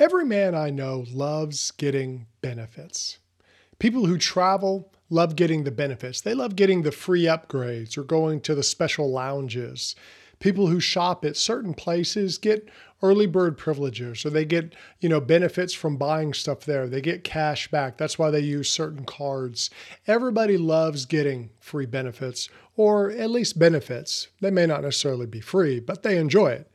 Every man I know loves getting benefits. People who travel love getting the benefits. They love getting the free upgrades or going to the special lounges. People who shop at certain places get early bird privileges or they get, you know, benefits from buying stuff there. They get cash back. That's why they use certain cards. Everybody loves getting free benefits or at least benefits. They may not necessarily be free, but they enjoy it.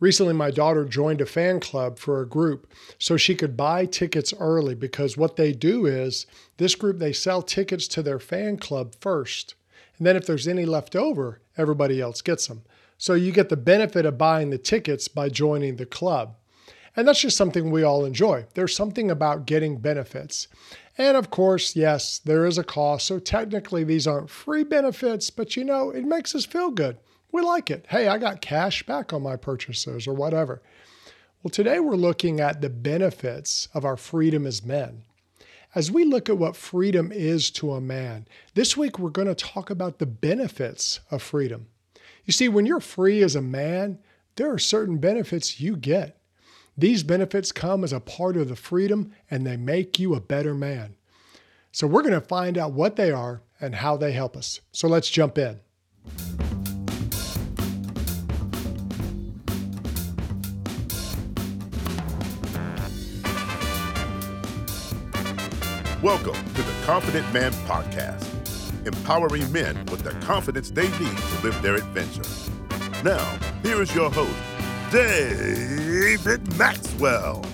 Recently, my daughter joined a fan club for a group so she could buy tickets early because what they do is this group, they sell tickets to their fan club first. And then if there's any left over, everybody else gets them. So you get the benefit of buying the tickets by joining the club. And that's just something we all enjoy. There's something about getting benefits. And of course, yes, there is a cost. So technically, these aren't free benefits, but you know, it makes us feel good. We like it. Hey, I got cash back on my purchases or whatever. Well, today we're looking at the benefits of our freedom as men. As we look at what freedom is to a man, this week we're going to talk about the benefits of freedom. You see, when you're free as a man, there are certain benefits you get. These benefits come as a part of the freedom and they make you a better man. So, we're going to find out what they are and how they help us. So, let's jump in. Welcome to the Confident Man Podcast, empowering men with the confidence they need to live their adventure. Now, here is your host, David Maxwell.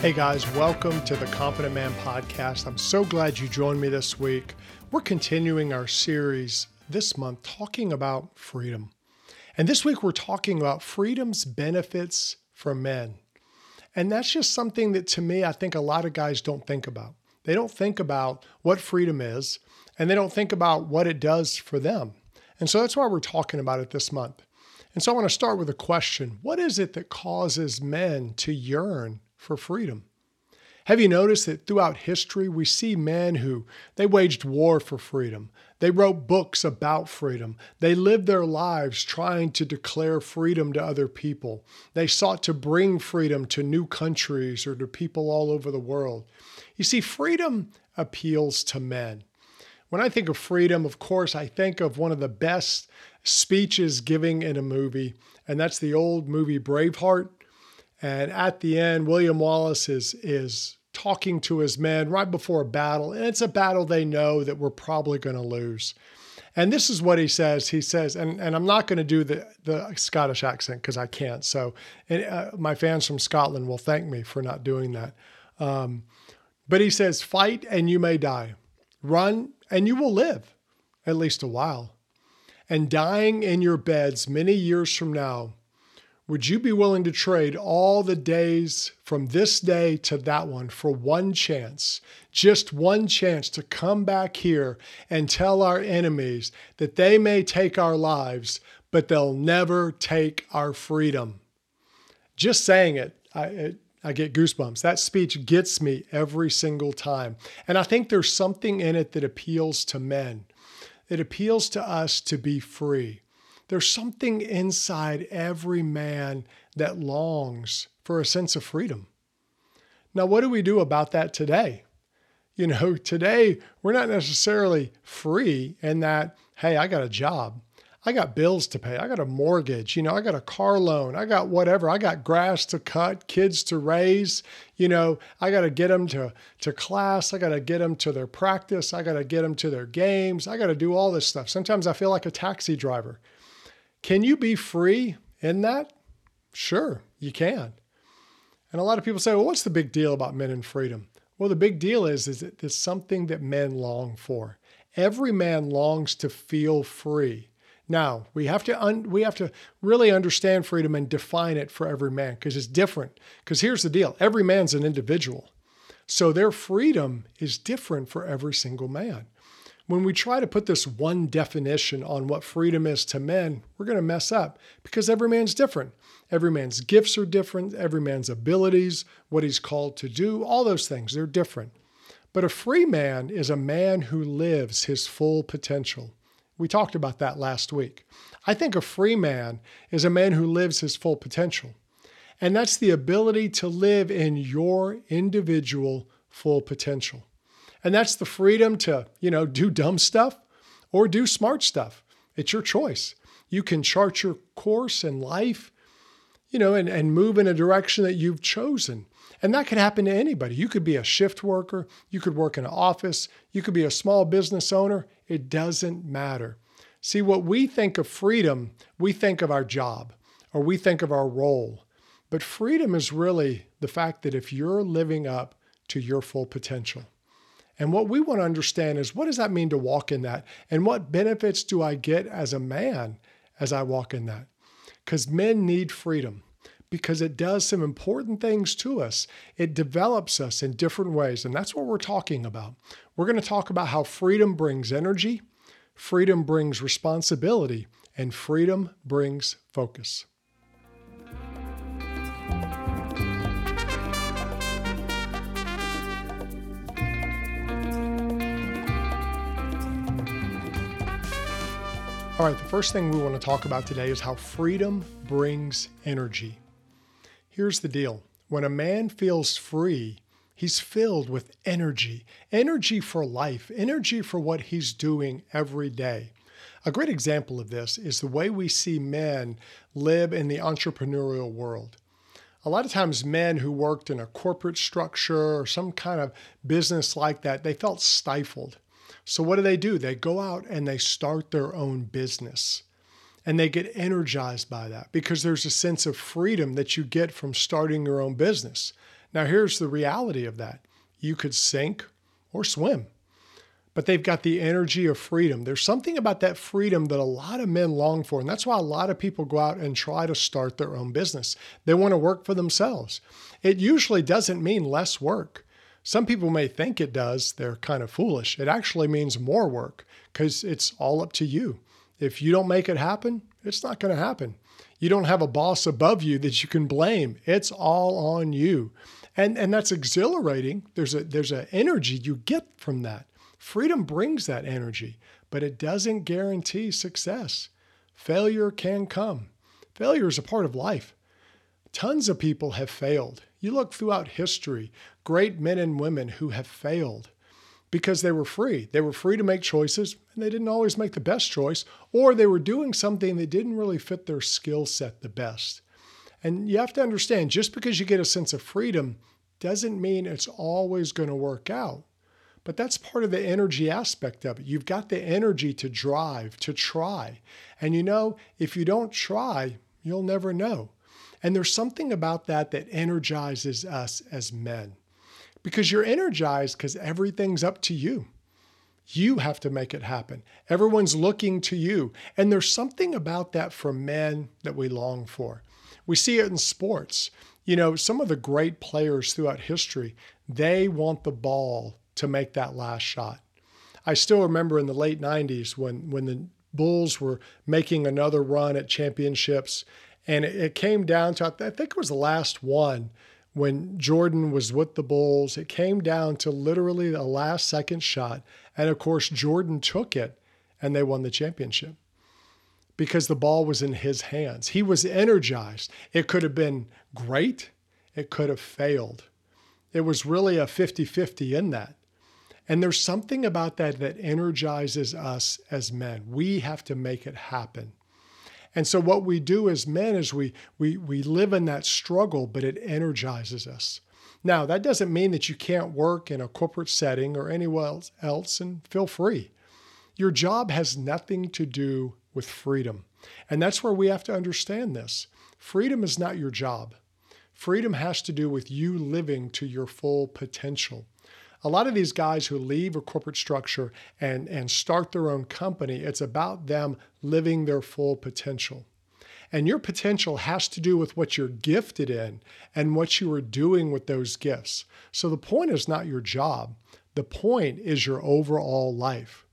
Hey guys, welcome to the Confident Man Podcast. I'm so glad you joined me this week. We're continuing our series this month talking about freedom. And this week we're talking about freedom's benefits for men. And that's just something that to me, I think a lot of guys don't think about. They don't think about what freedom is, and they don't think about what it does for them. And so that's why we're talking about it this month. And so I want to start with a question What is it that causes men to yearn for freedom? Have you noticed that throughout history, we see men who they waged war for freedom? They wrote books about freedom. They lived their lives trying to declare freedom to other people. They sought to bring freedom to new countries or to people all over the world. You see, freedom appeals to men. When I think of freedom, of course, I think of one of the best speeches giving in a movie, and that's the old movie Braveheart. And at the end, William Wallace is, is talking to his men right before a battle, and it's a battle they know that we're probably going to lose. And this is what he says. He says, and, and I'm not going to do the, the Scottish accent because I can't. So and, uh, my fans from Scotland will thank me for not doing that. Um, but he says, fight and you may die, run and you will live at least a while. And dying in your beds many years from now would you be willing to trade all the days from this day to that one for one chance, just one chance to come back here and tell our enemies that they may take our lives, but they'll never take our freedom? Just saying it, I, it, I get goosebumps. That speech gets me every single time. And I think there's something in it that appeals to men. It appeals to us to be free. There's something inside every man that longs for a sense of freedom. Now, what do we do about that today? You know, today we're not necessarily free in that, hey, I got a job. I got bills to pay. I got a mortgage. You know, I got a car loan. I got whatever. I got grass to cut, kids to raise. You know, I got to get them to, to class. I got to get them to their practice. I got to get them to their games. I got to do all this stuff. Sometimes I feel like a taxi driver. Can you be free in that? Sure, you can. And a lot of people say, well, what's the big deal about men and freedom? Well, the big deal is, is that it's something that men long for. Every man longs to feel free. Now, we have to un- we have to really understand freedom and define it for every man because it's different. Because here's the deal, every man's an individual. So their freedom is different for every single man when we try to put this one definition on what freedom is to men, we're going to mess up because every man's different. Every man's gifts are different, every man's abilities, what he's called to do, all those things, they're different. But a free man is a man who lives his full potential. We talked about that last week. I think a free man is a man who lives his full potential. And that's the ability to live in your individual full potential. And that's the freedom to, you know, do dumb stuff or do smart stuff. It's your choice. You can chart your course in life, you know, and, and move in a direction that you've chosen. And that could happen to anybody. You could be a shift worker, you could work in an office, you could be a small business owner. It doesn't matter. See, what we think of freedom, we think of our job or we think of our role. But freedom is really the fact that if you're living up to your full potential. And what we want to understand is what does that mean to walk in that? And what benefits do I get as a man as I walk in that? Because men need freedom because it does some important things to us. It develops us in different ways. And that's what we're talking about. We're going to talk about how freedom brings energy, freedom brings responsibility, and freedom brings focus. All right, the first thing we want to talk about today is how freedom brings energy. Here's the deal when a man feels free, he's filled with energy energy for life, energy for what he's doing every day. A great example of this is the way we see men live in the entrepreneurial world. A lot of times, men who worked in a corporate structure or some kind of business like that, they felt stifled. So, what do they do? They go out and they start their own business and they get energized by that because there's a sense of freedom that you get from starting your own business. Now, here's the reality of that you could sink or swim, but they've got the energy of freedom. There's something about that freedom that a lot of men long for, and that's why a lot of people go out and try to start their own business. They want to work for themselves. It usually doesn't mean less work. Some people may think it does, they're kind of foolish. It actually means more work because it's all up to you. If you don't make it happen, it's not going to happen. You don't have a boss above you that you can blame. It's all on you. And and that's exhilarating. There's a there's an energy you get from that. Freedom brings that energy, but it doesn't guarantee success. Failure can come. Failure is a part of life. Tons of people have failed. You look throughout history, great men and women who have failed because they were free. They were free to make choices, and they didn't always make the best choice, or they were doing something that didn't really fit their skill set the best. And you have to understand just because you get a sense of freedom doesn't mean it's always going to work out. But that's part of the energy aspect of it. You've got the energy to drive, to try. And you know, if you don't try, you'll never know. And there's something about that that energizes us as men because you're energized because everything's up to you. You have to make it happen. Everyone's looking to you. And there's something about that for men that we long for. We see it in sports. You know, some of the great players throughout history, they want the ball to make that last shot. I still remember in the late 90s when, when the Bulls were making another run at championships, and it, it came down to, I think it was the last one when Jordan was with the Bulls, it came down to literally the last second shot. And of course, Jordan took it and they won the championship because the ball was in his hands. He was energized. It could have been great, it could have failed. It was really a 50 50 in that. And there's something about that that energizes us as men. We have to make it happen. And so what we do as men is we we we live in that struggle, but it energizes us. Now, that doesn't mean that you can't work in a corporate setting or anywhere else and feel free. Your job has nothing to do with freedom. And that's where we have to understand this. Freedom is not your job. Freedom has to do with you living to your full potential a lot of these guys who leave a corporate structure and, and start their own company, it's about them living their full potential. And your potential has to do with what you're gifted in and what you are doing with those gifts. So the point is not your job, the point is your overall life.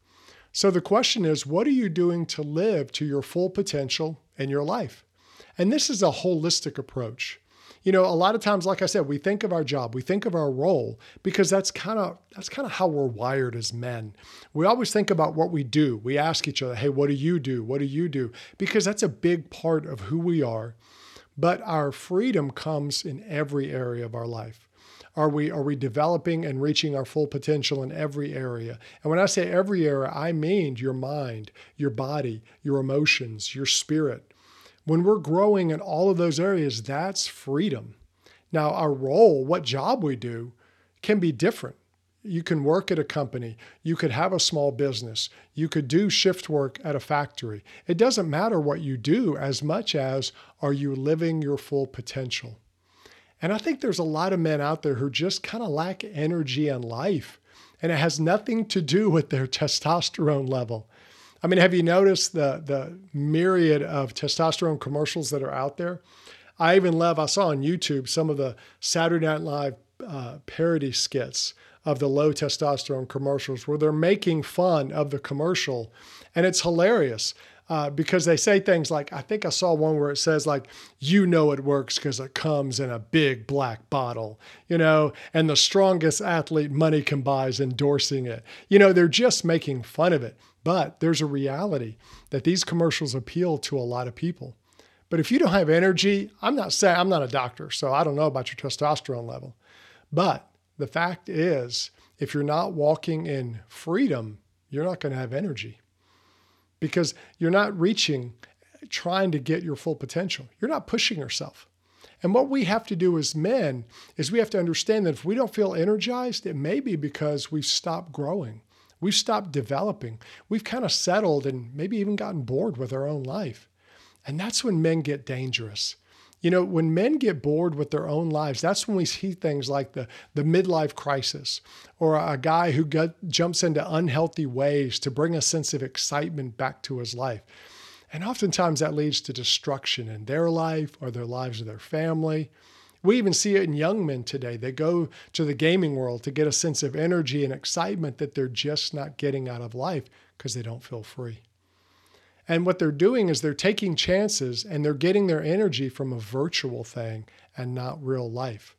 So the question is, what are you doing to live to your full potential in your life? And this is a holistic approach you know, a lot of times, like I said, we think of our job, we think of our role because that's kind of that's kind of how we're wired as men. We always think about what we do. We ask each other, "Hey, what do you do? What do you do?" Because that's a big part of who we are. but our freedom comes in every area of our life. Are we are we developing and reaching our full potential in every area? And when I say every area, I mean your mind, your body, your emotions, your spirit. When we're growing in all of those areas, that's freedom. Now, our role, what job we do, can be different. You can work at a company. You could have a small business. You could do shift work at a factory. It doesn't matter what you do as much as are you living your full potential. And I think there's a lot of men out there who just kind of lack energy and life. And it has nothing to do with their testosterone level. I mean, have you noticed the, the myriad of testosterone commercials that are out there? I even love, I saw on YouTube some of the Saturday Night Live uh, parody skits of the low testosterone commercials where they're making fun of the commercial. And it's hilarious uh, because they say things like, I think I saw one where it says, like, you know it works because it comes in a big black bottle, you know, and the strongest athlete money can buy is endorsing it. You know, they're just making fun of it. But there's a reality that these commercials appeal to a lot of people. But if you don't have energy, I'm not saying I'm not a doctor, so I don't know about your testosterone level. But the fact is, if you're not walking in freedom, you're not going to have energy because you're not reaching, trying to get your full potential. You're not pushing yourself. And what we have to do as men is we have to understand that if we don't feel energized, it may be because we've stopped growing. We've stopped developing. We've kind of settled and maybe even gotten bored with our own life. And that's when men get dangerous. You know, when men get bored with their own lives, that's when we see things like the, the midlife crisis or a guy who jumps into unhealthy ways to bring a sense of excitement back to his life. And oftentimes that leads to destruction in their life or their lives of their family. We even see it in young men today. They go to the gaming world to get a sense of energy and excitement that they're just not getting out of life because they don't feel free. And what they're doing is they're taking chances and they're getting their energy from a virtual thing and not real life.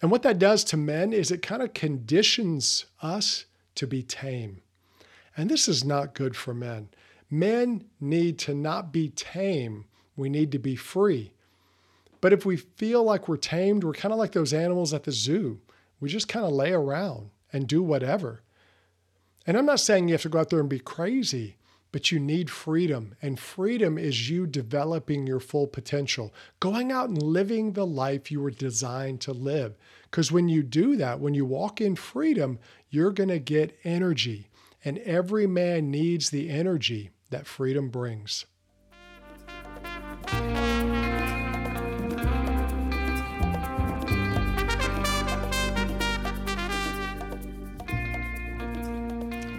And what that does to men is it kind of conditions us to be tame. And this is not good for men. Men need to not be tame, we need to be free. But if we feel like we're tamed, we're kind of like those animals at the zoo. We just kind of lay around and do whatever. And I'm not saying you have to go out there and be crazy, but you need freedom. And freedom is you developing your full potential, going out and living the life you were designed to live. Because when you do that, when you walk in freedom, you're going to get energy. And every man needs the energy that freedom brings.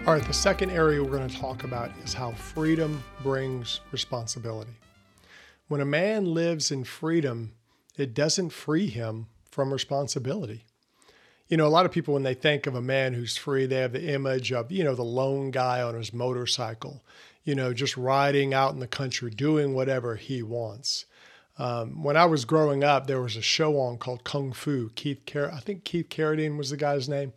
All right, the second area we're going to talk about is how freedom brings responsibility. When a man lives in freedom, it doesn't free him from responsibility. You know, a lot of people, when they think of a man who's free, they have the image of, you know, the lone guy on his motorcycle, you know, just riding out in the country, doing whatever he wants. Um, when I was growing up, there was a show on called Kung Fu. Keith Car- I think Keith Carradine was the guy's name.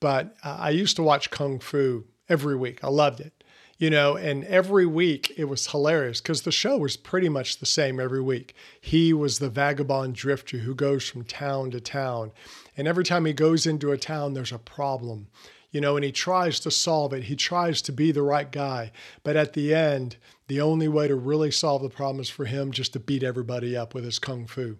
But uh, I used to watch Kung Fu every week. I loved it. You know, and every week it was hilarious because the show was pretty much the same every week. He was the vagabond drifter who goes from town to town. And every time he goes into a town, there's a problem you know, and he tries to solve it. He tries to be the right guy. But at the end, the only way to really solve the problem is for him just to beat everybody up with his kung fu.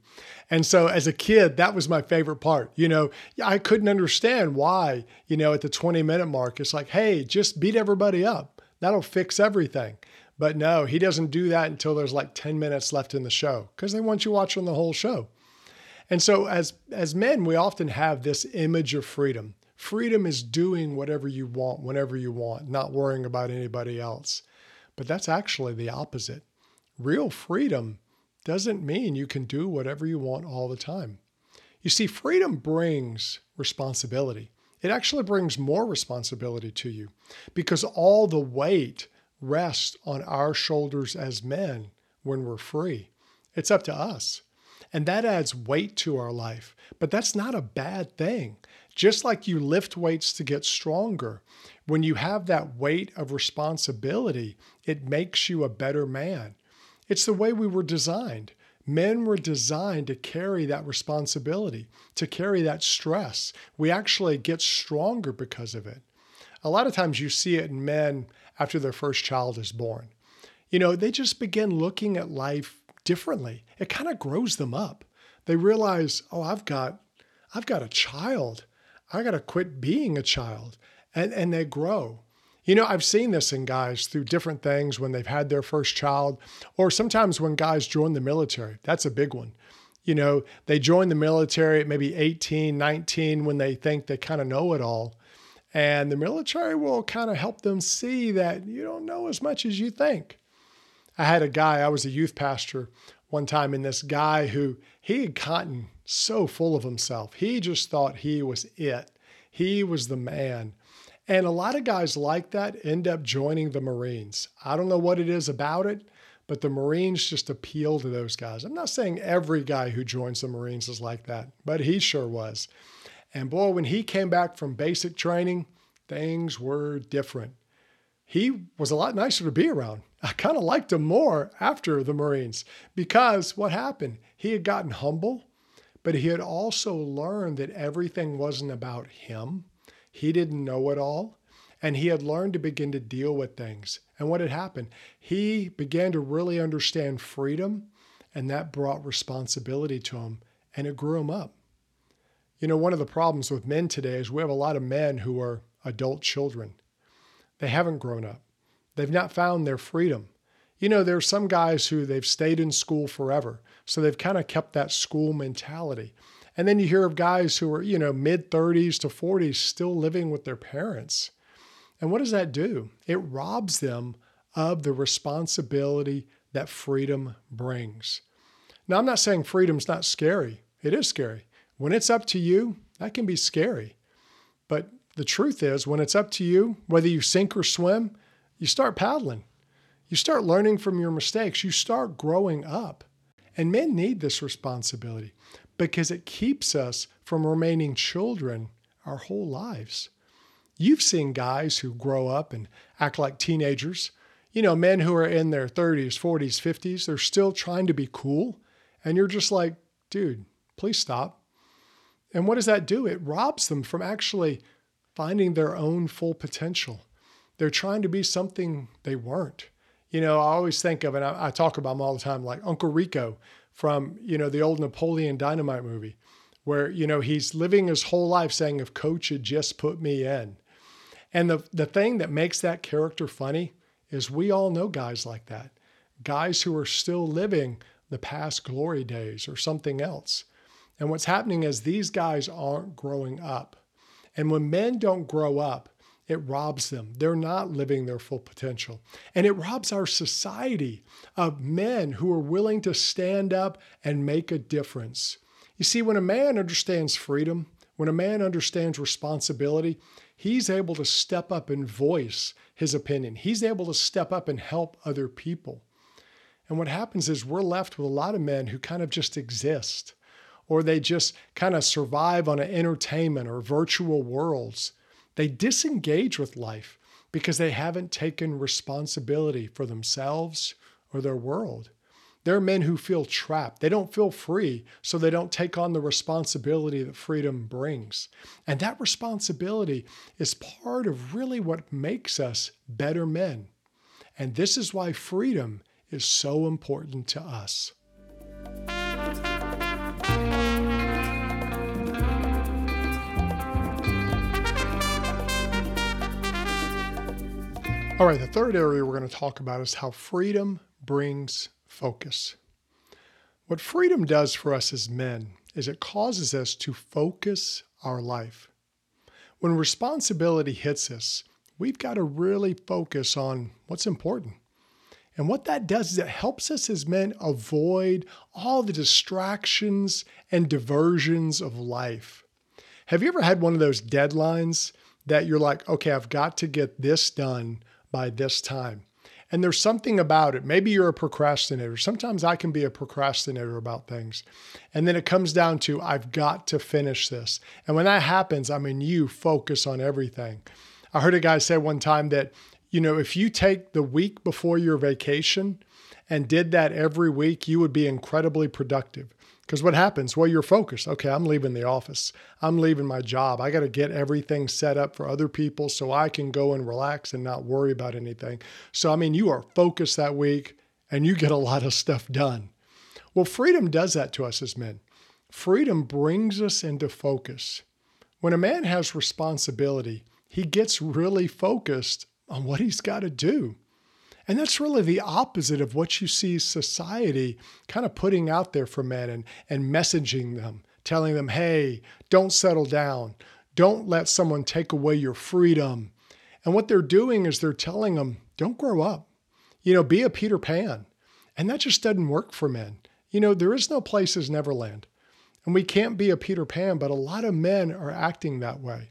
And so as a kid, that was my favorite part. You know, I couldn't understand why, you know, at the 20 minute mark, it's like, hey, just beat everybody up. That'll fix everything. But no, he doesn't do that until there's like 10 minutes left in the show because they want you watching the whole show. And so as as men, we often have this image of freedom. Freedom is doing whatever you want whenever you want, not worrying about anybody else. But that's actually the opposite. Real freedom doesn't mean you can do whatever you want all the time. You see, freedom brings responsibility. It actually brings more responsibility to you because all the weight rests on our shoulders as men when we're free. It's up to us. And that adds weight to our life. But that's not a bad thing. Just like you lift weights to get stronger, when you have that weight of responsibility, it makes you a better man. It's the way we were designed. Men were designed to carry that responsibility, to carry that stress. We actually get stronger because of it. A lot of times you see it in men after their first child is born. You know, they just begin looking at life differently. It kind of grows them up. They realize, oh, I've got I've got a child. I got to quit being a child. And and they grow. You know, I've seen this in guys through different things when they've had their first child, or sometimes when guys join the military. That's a big one. You know, they join the military at maybe 18, 19 when they think they kind of know it all. And the military will kind of help them see that you don't know as much as you think. I had a guy, I was a youth pastor one time, and this guy who he had gotten so full of himself. He just thought he was it, he was the man. And a lot of guys like that end up joining the Marines. I don't know what it is about it, but the Marines just appeal to those guys. I'm not saying every guy who joins the Marines is like that, but he sure was. And boy, when he came back from basic training, things were different. He was a lot nicer to be around. I kind of liked him more after the Marines because what happened? He had gotten humble, but he had also learned that everything wasn't about him he didn't know it all, and he had learned to begin to deal with things. And what had happened? He began to really understand freedom, and that brought responsibility to him, and it grew him up. You know, one of the problems with men today is we have a lot of men who are adult children. They haven't grown up. They've not found their freedom. You know, there's some guys who they've stayed in school forever, so they've kind of kept that school mentality. And then you hear of guys who are, you know, mid 30s to 40s still living with their parents. And what does that do? It robs them of the responsibility that freedom brings. Now, I'm not saying freedom's not scary. It is scary. When it's up to you, that can be scary. But the truth is, when it's up to you, whether you sink or swim, you start paddling. You start learning from your mistakes. You start growing up. And men need this responsibility because it keeps us from remaining children our whole lives. You've seen guys who grow up and act like teenagers. You know, men who are in their 30s, 40s, 50s, they're still trying to be cool. And you're just like, dude, please stop. And what does that do? It robs them from actually finding their own full potential. They're trying to be something they weren't. You know, I always think of, and I, I talk about them all the time, like Uncle Rico from, you know, the old Napoleon Dynamite movie, where, you know, he's living his whole life saying, if coach had just put me in. And the, the thing that makes that character funny is we all know guys like that, guys who are still living the past glory days or something else. And what's happening is these guys aren't growing up. And when men don't grow up, it robs them. They're not living their full potential. And it robs our society of men who are willing to stand up and make a difference. You see, when a man understands freedom, when a man understands responsibility, he's able to step up and voice his opinion. He's able to step up and help other people. And what happens is we're left with a lot of men who kind of just exist, or they just kind of survive on an entertainment or virtual worlds. They disengage with life because they haven't taken responsibility for themselves or their world. They're men who feel trapped. They don't feel free, so they don't take on the responsibility that freedom brings. And that responsibility is part of really what makes us better men. And this is why freedom is so important to us. All right, the third area we're going to talk about is how freedom brings focus. What freedom does for us as men is it causes us to focus our life. When responsibility hits us, we've got to really focus on what's important. And what that does is it helps us as men avoid all the distractions and diversions of life. Have you ever had one of those deadlines that you're like, okay, I've got to get this done by this time. And there's something about it. Maybe you're a procrastinator. Sometimes I can be a procrastinator about things. And then it comes down to, I've got to finish this. And when that happens, I mean, you focus on everything. I heard a guy say one time that, you know, if you take the week before your vacation and did that every week, you would be incredibly productive. Because what happens? Well, you're focused. Okay, I'm leaving the office. I'm leaving my job. I got to get everything set up for other people so I can go and relax and not worry about anything. So, I mean, you are focused that week and you get a lot of stuff done. Well, freedom does that to us as men. Freedom brings us into focus. When a man has responsibility, he gets really focused on what he's got to do. And that's really the opposite of what you see society kind of putting out there for men and, and messaging them, telling them, hey, don't settle down. Don't let someone take away your freedom. And what they're doing is they're telling them, don't grow up. You know, be a Peter Pan. And that just doesn't work for men. You know, there is no place as Neverland. And we can't be a Peter Pan, but a lot of men are acting that way.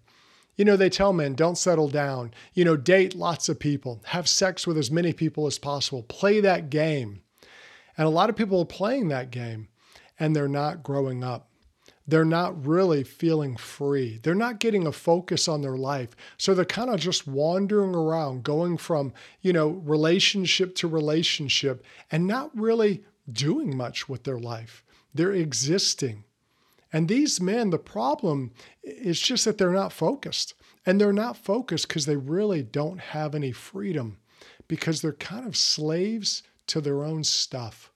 You know, they tell men don't settle down, you know, date lots of people, have sex with as many people as possible, play that game. And a lot of people are playing that game and they're not growing up. They're not really feeling free. They're not getting a focus on their life. So they're kind of just wandering around, going from, you know, relationship to relationship and not really doing much with their life. They're existing. And these men, the problem is just that they're not focused. And they're not focused because they really don't have any freedom because they're kind of slaves to their own stuff.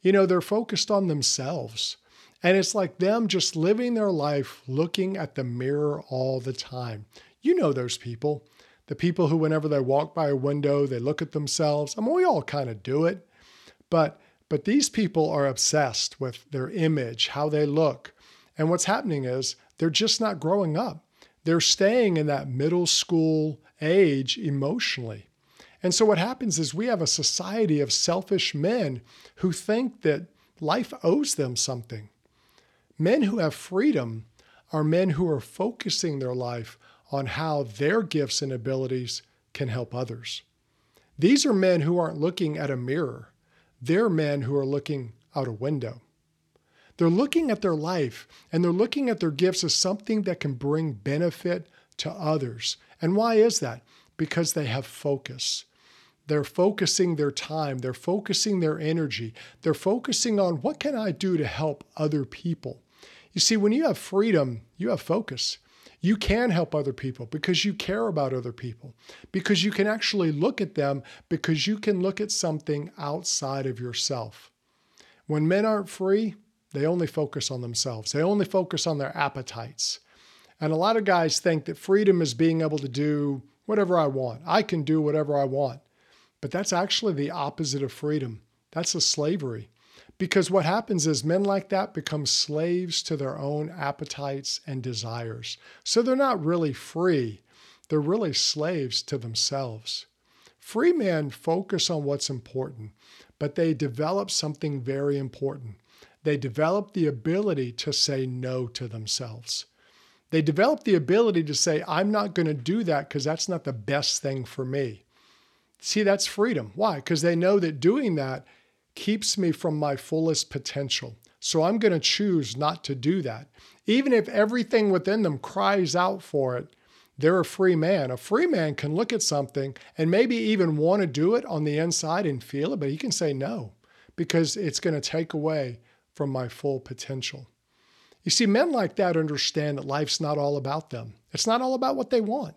You know, they're focused on themselves. And it's like them just living their life looking at the mirror all the time. You know those people. The people who, whenever they walk by a window, they look at themselves. I mean, we all kind of do it. But but these people are obsessed with their image, how they look, and what's happening is they're just not growing up. They're staying in that middle school age emotionally. And so what happens is we have a society of selfish men who think that life owes them something. Men who have freedom are men who are focusing their life on how their gifts and abilities can help others. These are men who aren't looking at a mirror. They're men who are looking out a window. They're looking at their life and they're looking at their gifts as something that can bring benefit to others. And why is that? Because they have focus. They're focusing their time, they're focusing their energy, they're focusing on what can I do to help other people. You see, when you have freedom, you have focus. You can help other people because you care about other people, because you can actually look at them, because you can look at something outside of yourself. When men aren't free, they only focus on themselves, they only focus on their appetites. And a lot of guys think that freedom is being able to do whatever I want. I can do whatever I want. But that's actually the opposite of freedom. That's a slavery. Because what happens is men like that become slaves to their own appetites and desires. So they're not really free, they're really slaves to themselves. Free men focus on what's important, but they develop something very important they develop the ability to say no to themselves. They develop the ability to say, I'm not going to do that because that's not the best thing for me. See, that's freedom. Why? Because they know that doing that keeps me from my fullest potential. So I'm going to choose not to do that. Even if everything within them cries out for it, they're a free man. A free man can look at something and maybe even want to do it on the inside and feel it, but he can say no because it's going to take away from my full potential. You see, men like that understand that life's not all about them, it's not all about what they want.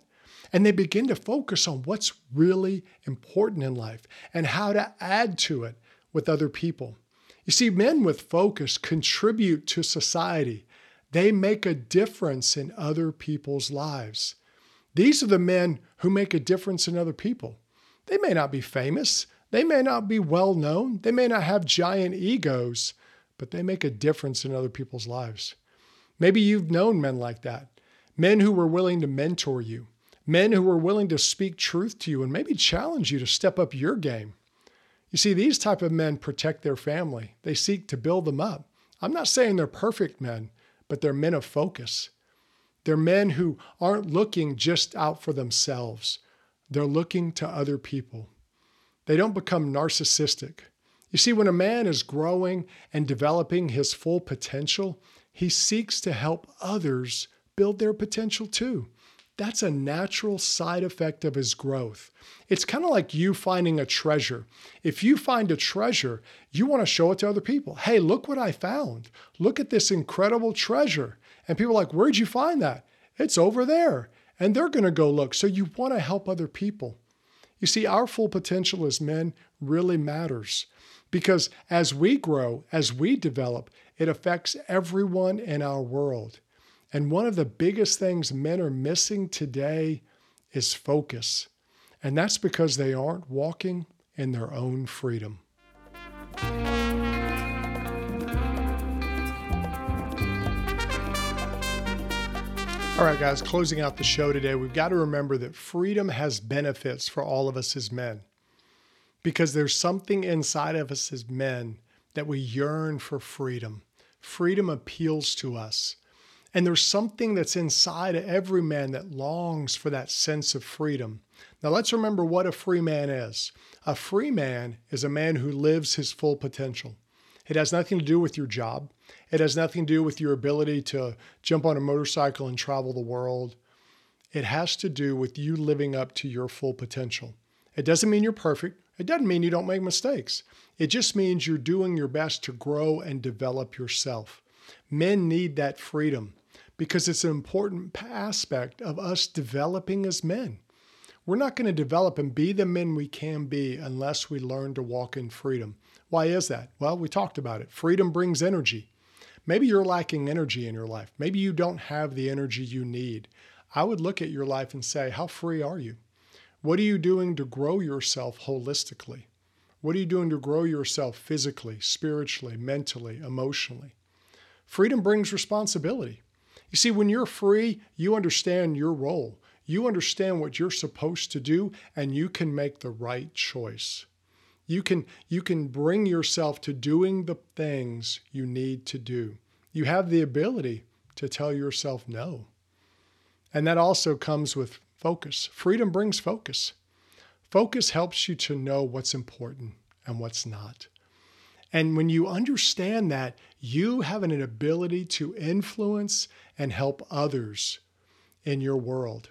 And they begin to focus on what's really important in life and how to add to it with other people. You see, men with focus contribute to society. They make a difference in other people's lives. These are the men who make a difference in other people. They may not be famous, they may not be well known, they may not have giant egos, but they make a difference in other people's lives. Maybe you've known men like that men who were willing to mentor you, men who were willing to speak truth to you and maybe challenge you to step up your game. You see, these type of men protect their family. They seek to build them up. I'm not saying they're perfect men, but they're men of focus. They're men who aren't looking just out for themselves. They're looking to other people. They don't become narcissistic. You see, when a man is growing and developing his full potential, he seeks to help others build their potential too. That's a natural side effect of his growth. It's kind of like you finding a treasure. If you find a treasure, you want to show it to other people. Hey, look what I found. Look at this incredible treasure. And people are like, Where'd you find that? It's over there. And they're going to go look. So you want to help other people. You see, our full potential as men really matters because as we grow, as we develop, it affects everyone in our world. And one of the biggest things men are missing today is focus. And that's because they aren't walking in their own freedom. All right, guys, closing out the show today, we've got to remember that freedom has benefits for all of us as men because there's something inside of us as men that we yearn for freedom. Freedom appeals to us. And there's something that's inside of every man that longs for that sense of freedom. Now, let's remember what a free man is. A free man is a man who lives his full potential. It has nothing to do with your job. It has nothing to do with your ability to jump on a motorcycle and travel the world. It has to do with you living up to your full potential. It doesn't mean you're perfect. It doesn't mean you don't make mistakes. It just means you're doing your best to grow and develop yourself. Men need that freedom because it's an important aspect of us developing as men. We're not going to develop and be the men we can be unless we learn to walk in freedom. Why is that? Well, we talked about it. Freedom brings energy. Maybe you're lacking energy in your life. Maybe you don't have the energy you need. I would look at your life and say, How free are you? What are you doing to grow yourself holistically? What are you doing to grow yourself physically, spiritually, mentally, emotionally? Freedom brings responsibility. You see, when you're free, you understand your role. You understand what you're supposed to do, and you can make the right choice. You can, you can bring yourself to doing the things you need to do. You have the ability to tell yourself no. And that also comes with focus. Freedom brings focus. Focus helps you to know what's important and what's not. And when you understand that, you have an ability to influence and help others in your world.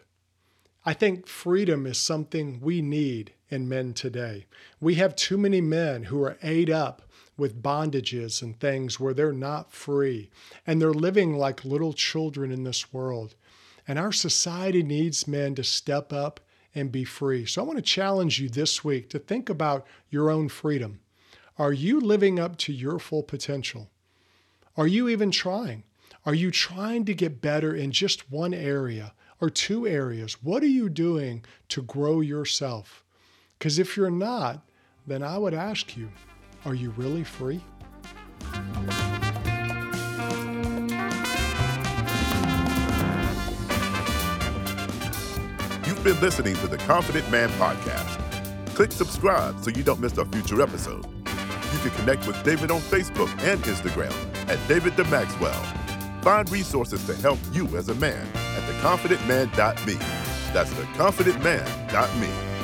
I think freedom is something we need in men today. We have too many men who are ate up with bondages and things where they're not free and they're living like little children in this world. And our society needs men to step up and be free. So I want to challenge you this week to think about your own freedom. Are you living up to your full potential? Are you even trying? Are you trying to get better in just one area or two areas? What are you doing to grow yourself? Because if you're not, then I would ask you, are you really free? Been listening to the Confident Man Podcast. Click subscribe so you don't miss a future episode. You can connect with David on Facebook and Instagram at David the Maxwell. Find resources to help you as a man at theconfidentman.me. That's theconfidentman.me.